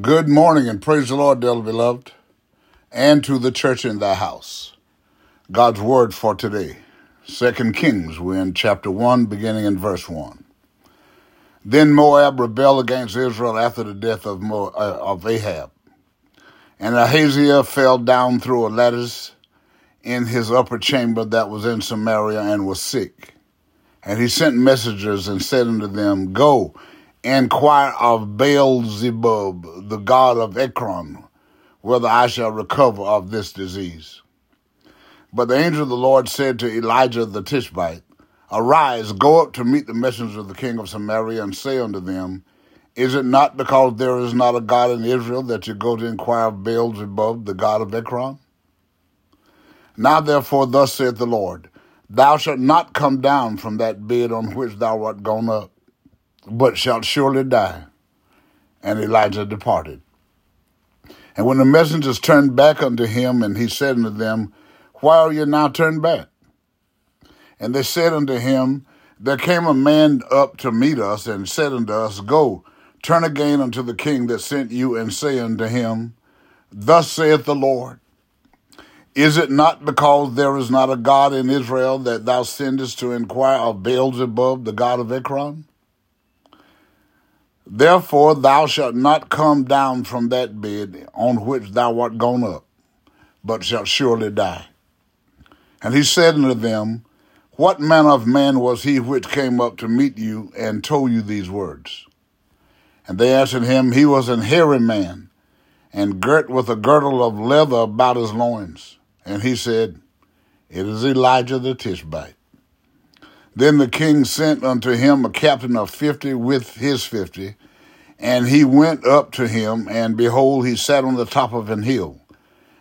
Good morning and praise the Lord, dearly beloved, and to the church in thy house. God's word for today. Second Kings, we're in chapter 1, beginning in verse 1. Then Moab rebelled against Israel after the death of, uh, of Ahab. And Ahaziah fell down through a lattice in his upper chamber that was in Samaria and was sick. And he sent messengers and said unto them, Go, inquire of Beelzebub, the god of Ekron, whether I shall recover of this disease. But the angel of the Lord said to Elijah the Tishbite, Arise, go up to meet the messengers of the king of Samaria, and say unto them, Is it not because there is not a God in Israel that you go to inquire of Beelzebub, the god of Ekron? Now therefore, thus saith the Lord, Thou shalt not come down from that bed on which thou art gone up, but shalt surely die. And Elijah departed. And when the messengers turned back unto him, and he said unto them, Why are you now turned back? And they said unto him, There came a man up to meet us, and said unto us, Go, turn again unto the king that sent you, and say unto him, Thus saith the Lord, Is it not because there is not a God in Israel that thou sendest to inquire of Beelzebub, the god of Ekron? Therefore thou shalt not come down from that bed on which thou art gone up, but shalt surely die. And he said unto them, What manner of man was he which came up to meet you and told you these words? And they answered him, He was an hairy man, and girt with a girdle of leather about his loins. And he said, It is Elijah the Tishbite. Then the king sent unto him a captain of fifty with his fifty, and he went up to him, and behold, he sat on the top of an hill.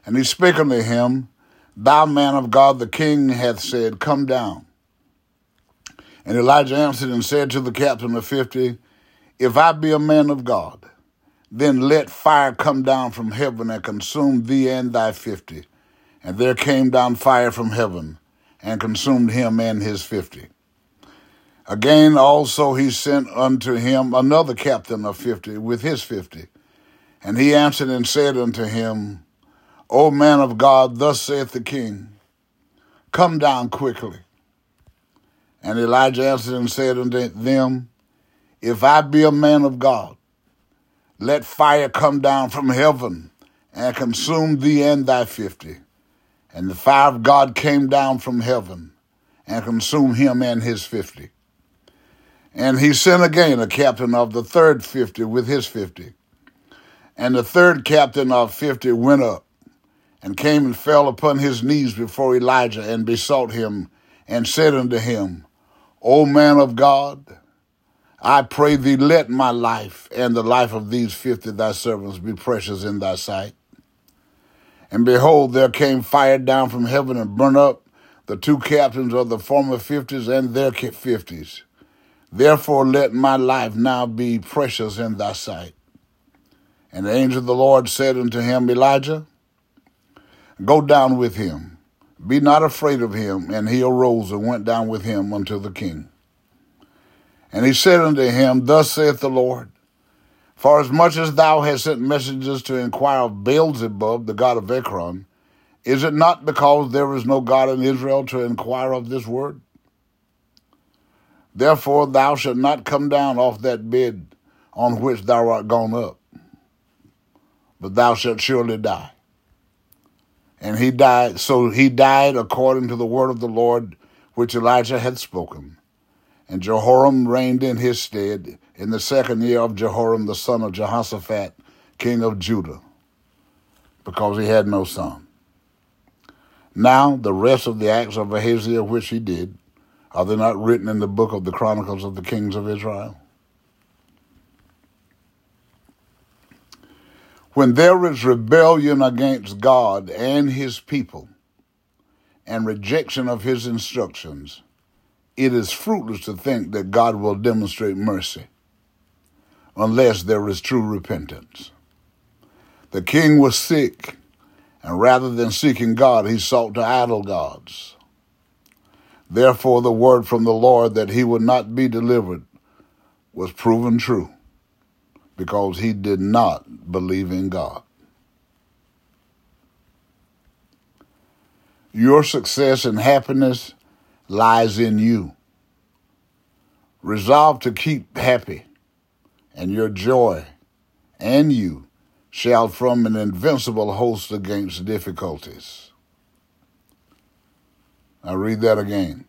And he spake unto him, Thou man of God, the king hath said, Come down. And Elijah answered and said to the captain of fifty, If I be a man of God, then let fire come down from heaven and consume thee and thy fifty. And there came down fire from heaven and consumed him and his fifty. Again also he sent unto him another captain of fifty with his fifty. And he answered and said unto him, O man of God, thus saith the king, Come down quickly. And Elijah answered and said unto them, If I be a man of God, let fire come down from heaven and consume thee and thy fifty. And the fire of God came down from heaven and consumed him and his fifty. And he sent again a captain of the third fifty with his fifty. And the third captain of fifty went up and came and fell upon his knees before Elijah and besought him and said unto him, O man of God, I pray thee let my life and the life of these fifty thy servants be precious in thy sight. And behold, there came fire down from heaven and burnt up the two captains of the former fifties and their fifties. Therefore let my life now be precious in thy sight. And the angel of the Lord said unto him, Elijah, go down with him. Be not afraid of him. And he arose and went down with him unto the king. And he said unto him, Thus saith the Lord, For as much as thou hast sent messengers to inquire of Beelzebub, the god of Ekron, is it not because there is no God in Israel to inquire of this word? Therefore thou shalt not come down off that bed on which thou art gone up, but thou shalt surely die. And he died, so he died according to the word of the Lord which Elijah had spoken. And Jehoram reigned in his stead in the second year of Jehoram the son of Jehoshaphat, king of Judah, because he had no son. Now the rest of the acts of Ahaziah which he did, are they not written in the book of the Chronicles of the Kings of Israel? When there is rebellion against God and his people and rejection of his instructions, it is fruitless to think that God will demonstrate mercy unless there is true repentance. The king was sick, and rather than seeking God, he sought to idol gods. Therefore, the word from the Lord that he would not be delivered was proven true, because he did not believe in God. Your success and happiness lies in you. Resolve to keep happy, and your joy and you shall from an invincible host against difficulties. I read that again.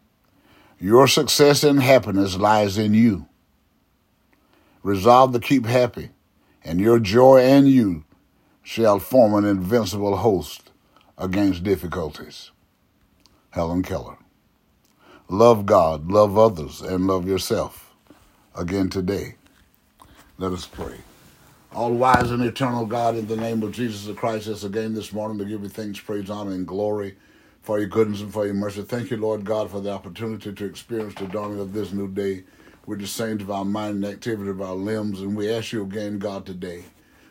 Your success and happiness lies in you. Resolve to keep happy, and your joy and you shall form an invincible host against difficulties. Helen Keller. Love God, love others, and love yourself. Again today, let us pray. All wise and eternal God, in the name of Jesus Christ, us again this morning to give you thanks, praise, honor, and glory for your goodness and for your mercy. Thank you, Lord God, for the opportunity to experience the dawning of this new day with the saints of our mind and activity of our limbs. And we ask you again, God, today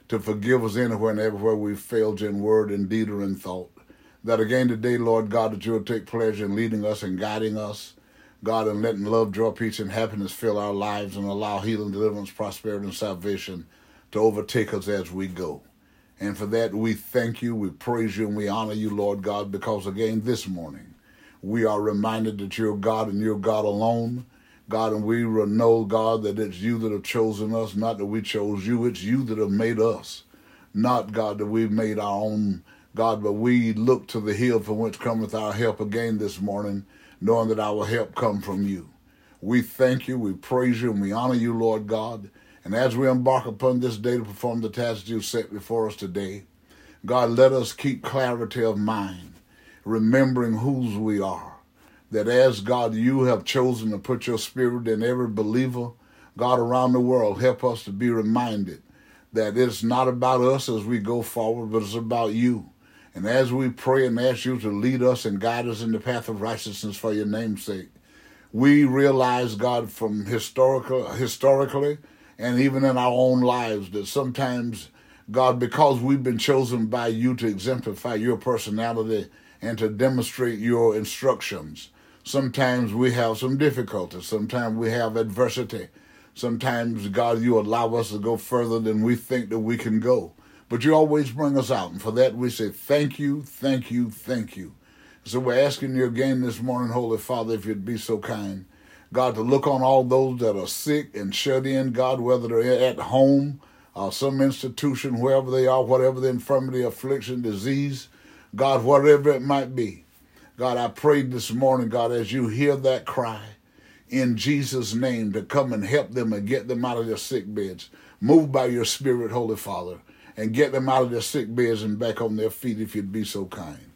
to forgive us anywhere and everywhere we've failed in word and deed or in thought. That again today, Lord God, that you will take pleasure in leading us and guiding us. God, and letting love, joy, peace, and happiness fill our lives and allow healing, deliverance, prosperity, and salvation to overtake us as we go. And for that, we thank you, we praise you, and we honor you, Lord God, because again this morning we are reminded that you're God and you're God alone. God, and we know, God, that it's you that have chosen us, not that we chose you. It's you that have made us, not, God, that we've made our own, God, but we look to the hill from which cometh our help again this morning, knowing that our help come from you. We thank you, we praise you, and we honor you, Lord God. And as we embark upon this day to perform the tasks you set before us today, God, let us keep clarity of mind, remembering whose we are. That as God, you have chosen to put your spirit in every believer, God, around the world, help us to be reminded that it's not about us as we go forward, but it's about you. And as we pray and ask you to lead us and guide us in the path of righteousness for your name's sake, we realize, God, from historical, historically and even in our own lives that sometimes, God, because we've been chosen by you to exemplify your personality and to demonstrate your instructions, sometimes we have some difficulties. Sometimes we have adversity. Sometimes, God, you allow us to go further than we think that we can go. But you always bring us out. And for that, we say thank you, thank you, thank you. So we're asking you again this morning, Holy Father, if you'd be so kind God, to look on all those that are sick and shut in, God, whether they're at home or some institution, wherever they are, whatever the infirmity, affliction, disease, God, whatever it might be. God, I prayed this morning, God, as you hear that cry in Jesus' name to come and help them and get them out of their sick beds. Move by your Spirit, Holy Father, and get them out of their sick beds and back on their feet if you'd be so kind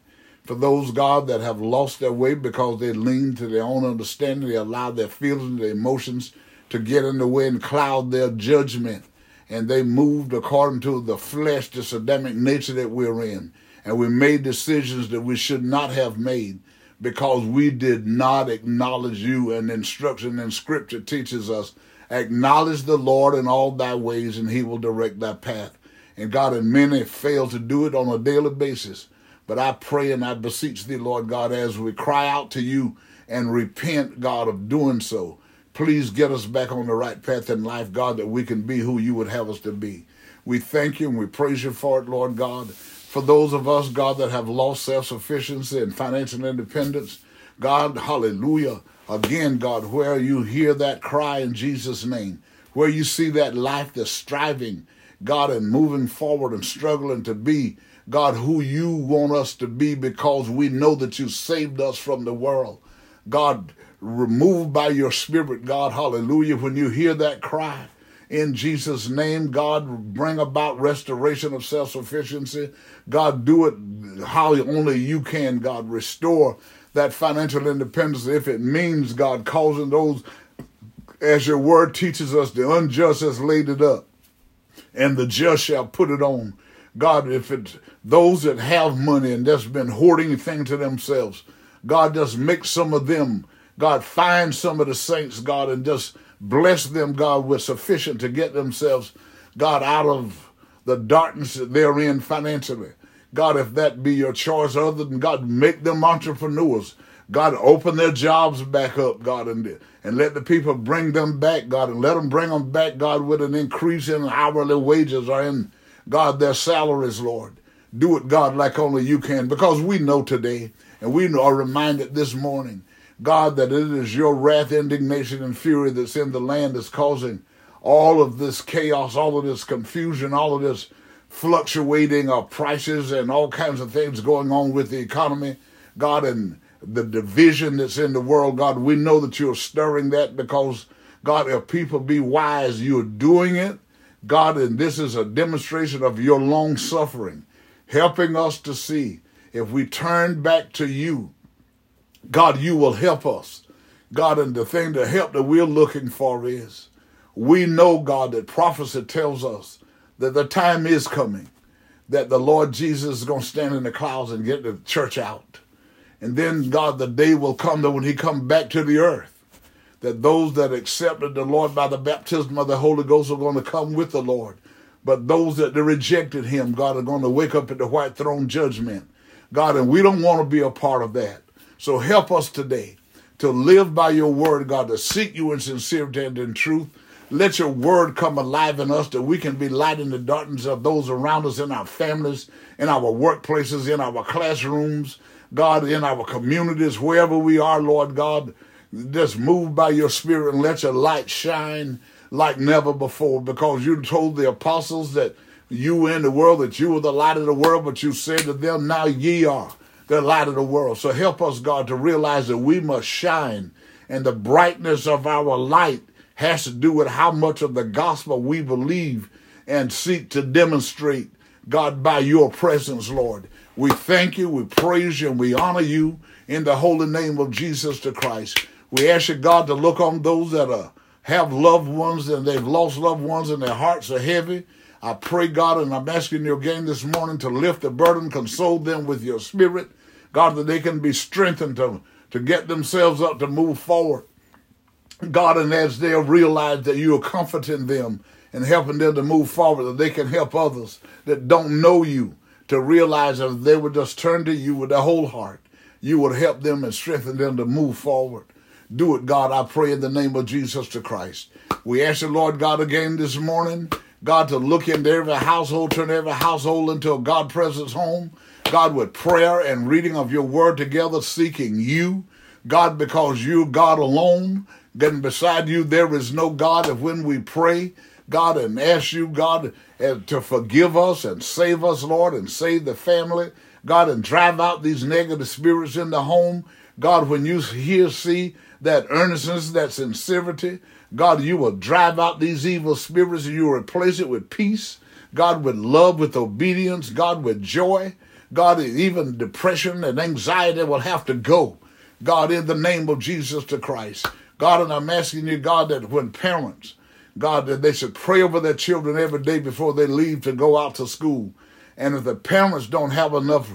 for those, God, that have lost their way because they lean to their own understanding. They allow their feelings, their emotions to get in the way and cloud their judgment. And they moved according to the flesh, the Adamic nature that we're in. And we made decisions that we should not have made because we did not acknowledge you. And instruction in Scripture teaches us acknowledge the Lord in all thy ways, and he will direct thy path. And God, and many fail to do it on a daily basis. But I pray and I beseech thee, Lord God, as we cry out to you and repent, God, of doing so. Please get us back on the right path in life, God, that we can be who you would have us to be. We thank you and we praise you for it, Lord God. For those of us, God, that have lost self sufficiency and financial independence, God, hallelujah. Again, God, where you hear that cry in Jesus' name, where you see that life that's striving, God, and moving forward and struggling to be God, who you want us to be because we know that you saved us from the world. God, removed by your spirit, God, hallelujah. When you hear that cry, in Jesus' name, God, bring about restoration of self sufficiency. God, do it how only you can, God. Restore that financial independence if it means, God, causing those, as your word teaches us, the unjust has laid it up, and the just shall put it on. God, if it's those that have money and that's been hoarding things to themselves, God, just make some of them, God, find some of the saints, God, and just bless them, God, with sufficient to get themselves, God, out of the darkness that they're in financially. God, if that be your choice, other than God, make them entrepreneurs. God, open their jobs back up, God, and, and let the people bring them back, God, and let them bring them back, God, with an increase in hourly wages or in, God, their salaries, Lord. Do it, God, like only you can, because we know today, and we are reminded this morning, God, that it is your wrath, indignation, and fury that's in the land that's causing all of this chaos, all of this confusion, all of this fluctuating of prices and all kinds of things going on with the economy, God, and the division that's in the world, God, we know that you're stirring that because, God, if people be wise, you're doing it. God, and this is a demonstration of your long suffering, helping us to see if we turn back to you, God, you will help us. God, and the thing to help that we're looking for is we know, God, that prophecy tells us that the time is coming, that the Lord Jesus is going to stand in the clouds and get the church out. And then, God, the day will come that when he comes back to the earth, that those that accepted the Lord by the baptism of the Holy Ghost are going to come with the Lord. But those that rejected him, God, are going to wake up at the white throne judgment. God, and we don't want to be a part of that. So help us today to live by your word, God, to seek you in sincerity and in truth. Let your word come alive in us that we can be light in the darkness of those around us in our families, in our workplaces, in our classrooms, God, in our communities, wherever we are, Lord God, just move by your spirit and let your light shine like never before because you told the apostles that you were in the world, that you were the light of the world, but you said to them, now ye are the light of the world. So help us, God, to realize that we must shine and the brightness of our light has to do with how much of the gospel we believe and seek to demonstrate, God, by your presence, Lord. We thank you, we praise you, and we honor you in the holy name of Jesus the Christ. We ask you, God, to look on those that are, have loved ones and they've lost loved ones and their hearts are heavy. I pray, God, and I'm asking you again this morning to lift the burden, console them with your spirit, God, that they can be strengthened to, to get themselves up to move forward. God, and as they'll realize that you are comforting them and helping them to move forward, that they can help others that don't know you to realize that if they would just turn to you with their whole heart, you would help them and strengthen them to move forward. Do it, God, I pray in the name of Jesus the Christ. We ask the Lord God again this morning, God, to look into every household, turn every household into a God presence home. God, with prayer and reading of your word together, seeking you. God, because you, God alone, getting beside you, there is no God. If when we pray, God, and ask you, God, eh, to forgive us and save us, Lord, and save the family, God, and drive out these negative spirits in the home. God, when you hear, see that earnestness, that sincerity, God, you will drive out these evil spirits and you will replace it with peace, God, with love, with obedience, God, with joy. God, even depression and anxiety will have to go. God, in the name of Jesus the Christ. God, and I'm asking you, God, that when parents, God, that they should pray over their children every day before they leave to go out to school. And if the parents don't have enough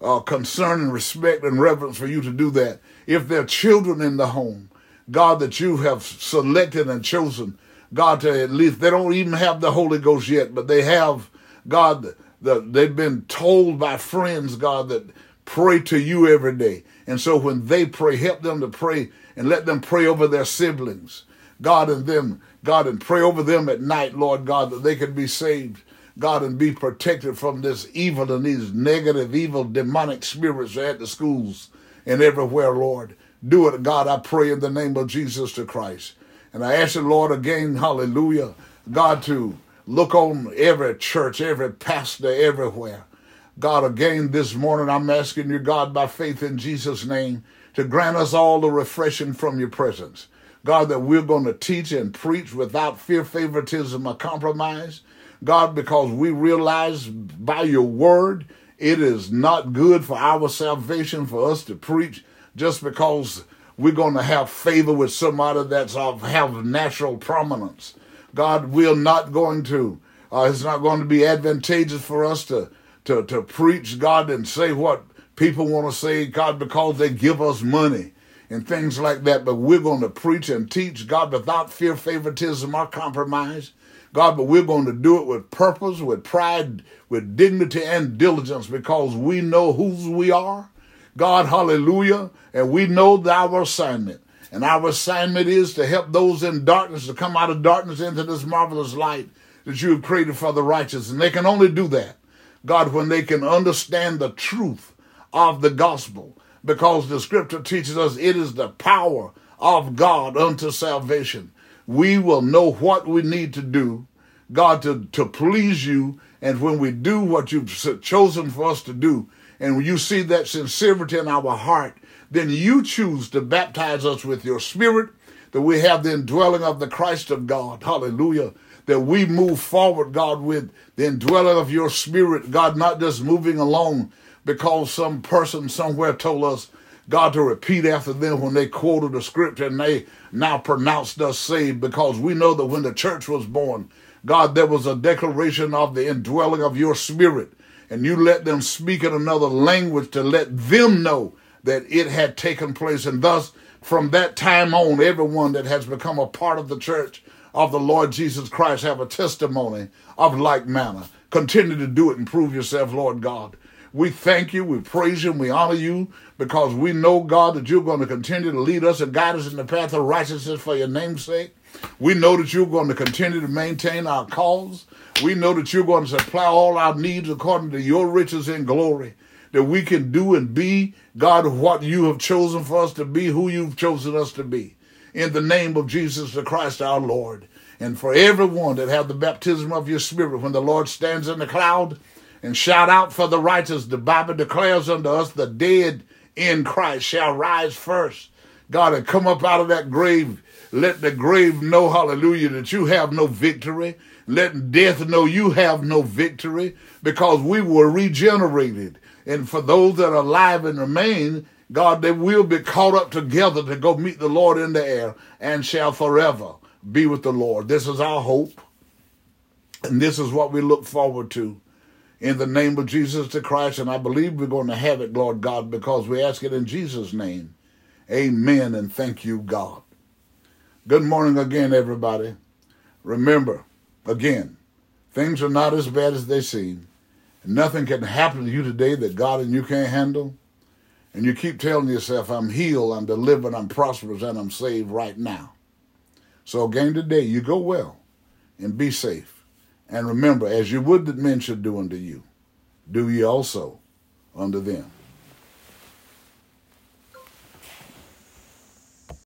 uh, concern and respect and reverence for you to do that, if there are children in the home, God, that you have selected and chosen, God, to at least, they don't even have the Holy Ghost yet, but they have, God, the, they've been told by friends, God, that pray to you every day. And so when they pray, help them to pray and let them pray over their siblings. God and them, God, and pray over them at night, Lord God, that they can be saved. God, and be protected from this evil and these negative, evil, demonic spirits at the schools and everywhere, Lord. Do it, God, I pray in the name of Jesus the Christ. And I ask you, Lord, again, hallelujah, God, to look on every church, every pastor, everywhere. God, again this morning, I'm asking you, God, by faith in Jesus' name, to grant us all the refreshing from your presence. God, that we're going to teach and preach without fear, favoritism, or compromise. God, because we realize by your word, it is not good for our salvation for us to preach just because we're going to have favor with somebody that's of have natural prominence. God, we're not going to. Uh, it's not going to be advantageous for us to to to preach God and say what people want to say, God, because they give us money and things like that. But we're going to preach and teach God without fear, favoritism, or compromise. God, but we're going to do it with purpose, with pride, with dignity and diligence because we know whose we are. God, hallelujah. And we know our assignment. And our assignment is to help those in darkness to come out of darkness into this marvelous light that you have created for the righteous. And they can only do that, God, when they can understand the truth of the gospel. Because the scripture teaches us it is the power of God unto salvation. We will know what we need to do, God, to, to please you. And when we do what you've chosen for us to do, and you see that sincerity in our heart, then you choose to baptize us with your spirit, that we have the indwelling of the Christ of God. Hallelujah. That we move forward, God, with the indwelling of your spirit, God, not just moving along because some person somewhere told us, God, to repeat after them when they quoted the scripture and they now pronounced us saved because we know that when the church was born, God, there was a declaration of the indwelling of your spirit and you let them speak in another language to let them know that it had taken place. And thus, from that time on, everyone that has become a part of the church of the Lord Jesus Christ have a testimony of like manner. Continue to do it and prove yourself, Lord God. We thank you, we praise you, and we honor you because we know, God, that you're going to continue to lead us and guide us in the path of righteousness for your name's sake. We know that you're going to continue to maintain our cause. We know that you're going to supply all our needs according to your riches and glory. That we can do and be, God, what you have chosen for us to be, who you've chosen us to be. In the name of Jesus the Christ our Lord. And for everyone that have the baptism of your spirit, when the Lord stands in the cloud and shout out for the righteous, the Bible declares unto us the dead in Christ shall rise first. God, and come up out of that grave. Let the grave know, hallelujah, that you have no victory Let death know you have no victory because we were regenerated. And for those that are alive and remain, God, they will be caught up together to go meet the Lord in the air and shall forever be with the Lord. This is our hope. And this is what we look forward to in the name of Jesus the Christ. And I believe we're going to have it, Lord God, because we ask it in Jesus' name. Amen. And thank you, God. Good morning again, everybody. Remember, Again, things are not as bad as they seem. Nothing can happen to you today that God and you can't handle. And you keep telling yourself, I'm healed, I'm delivered, I'm prosperous, and I'm saved right now. So again today, you go well and be safe. And remember, as you would that men should do unto you, do ye also unto them.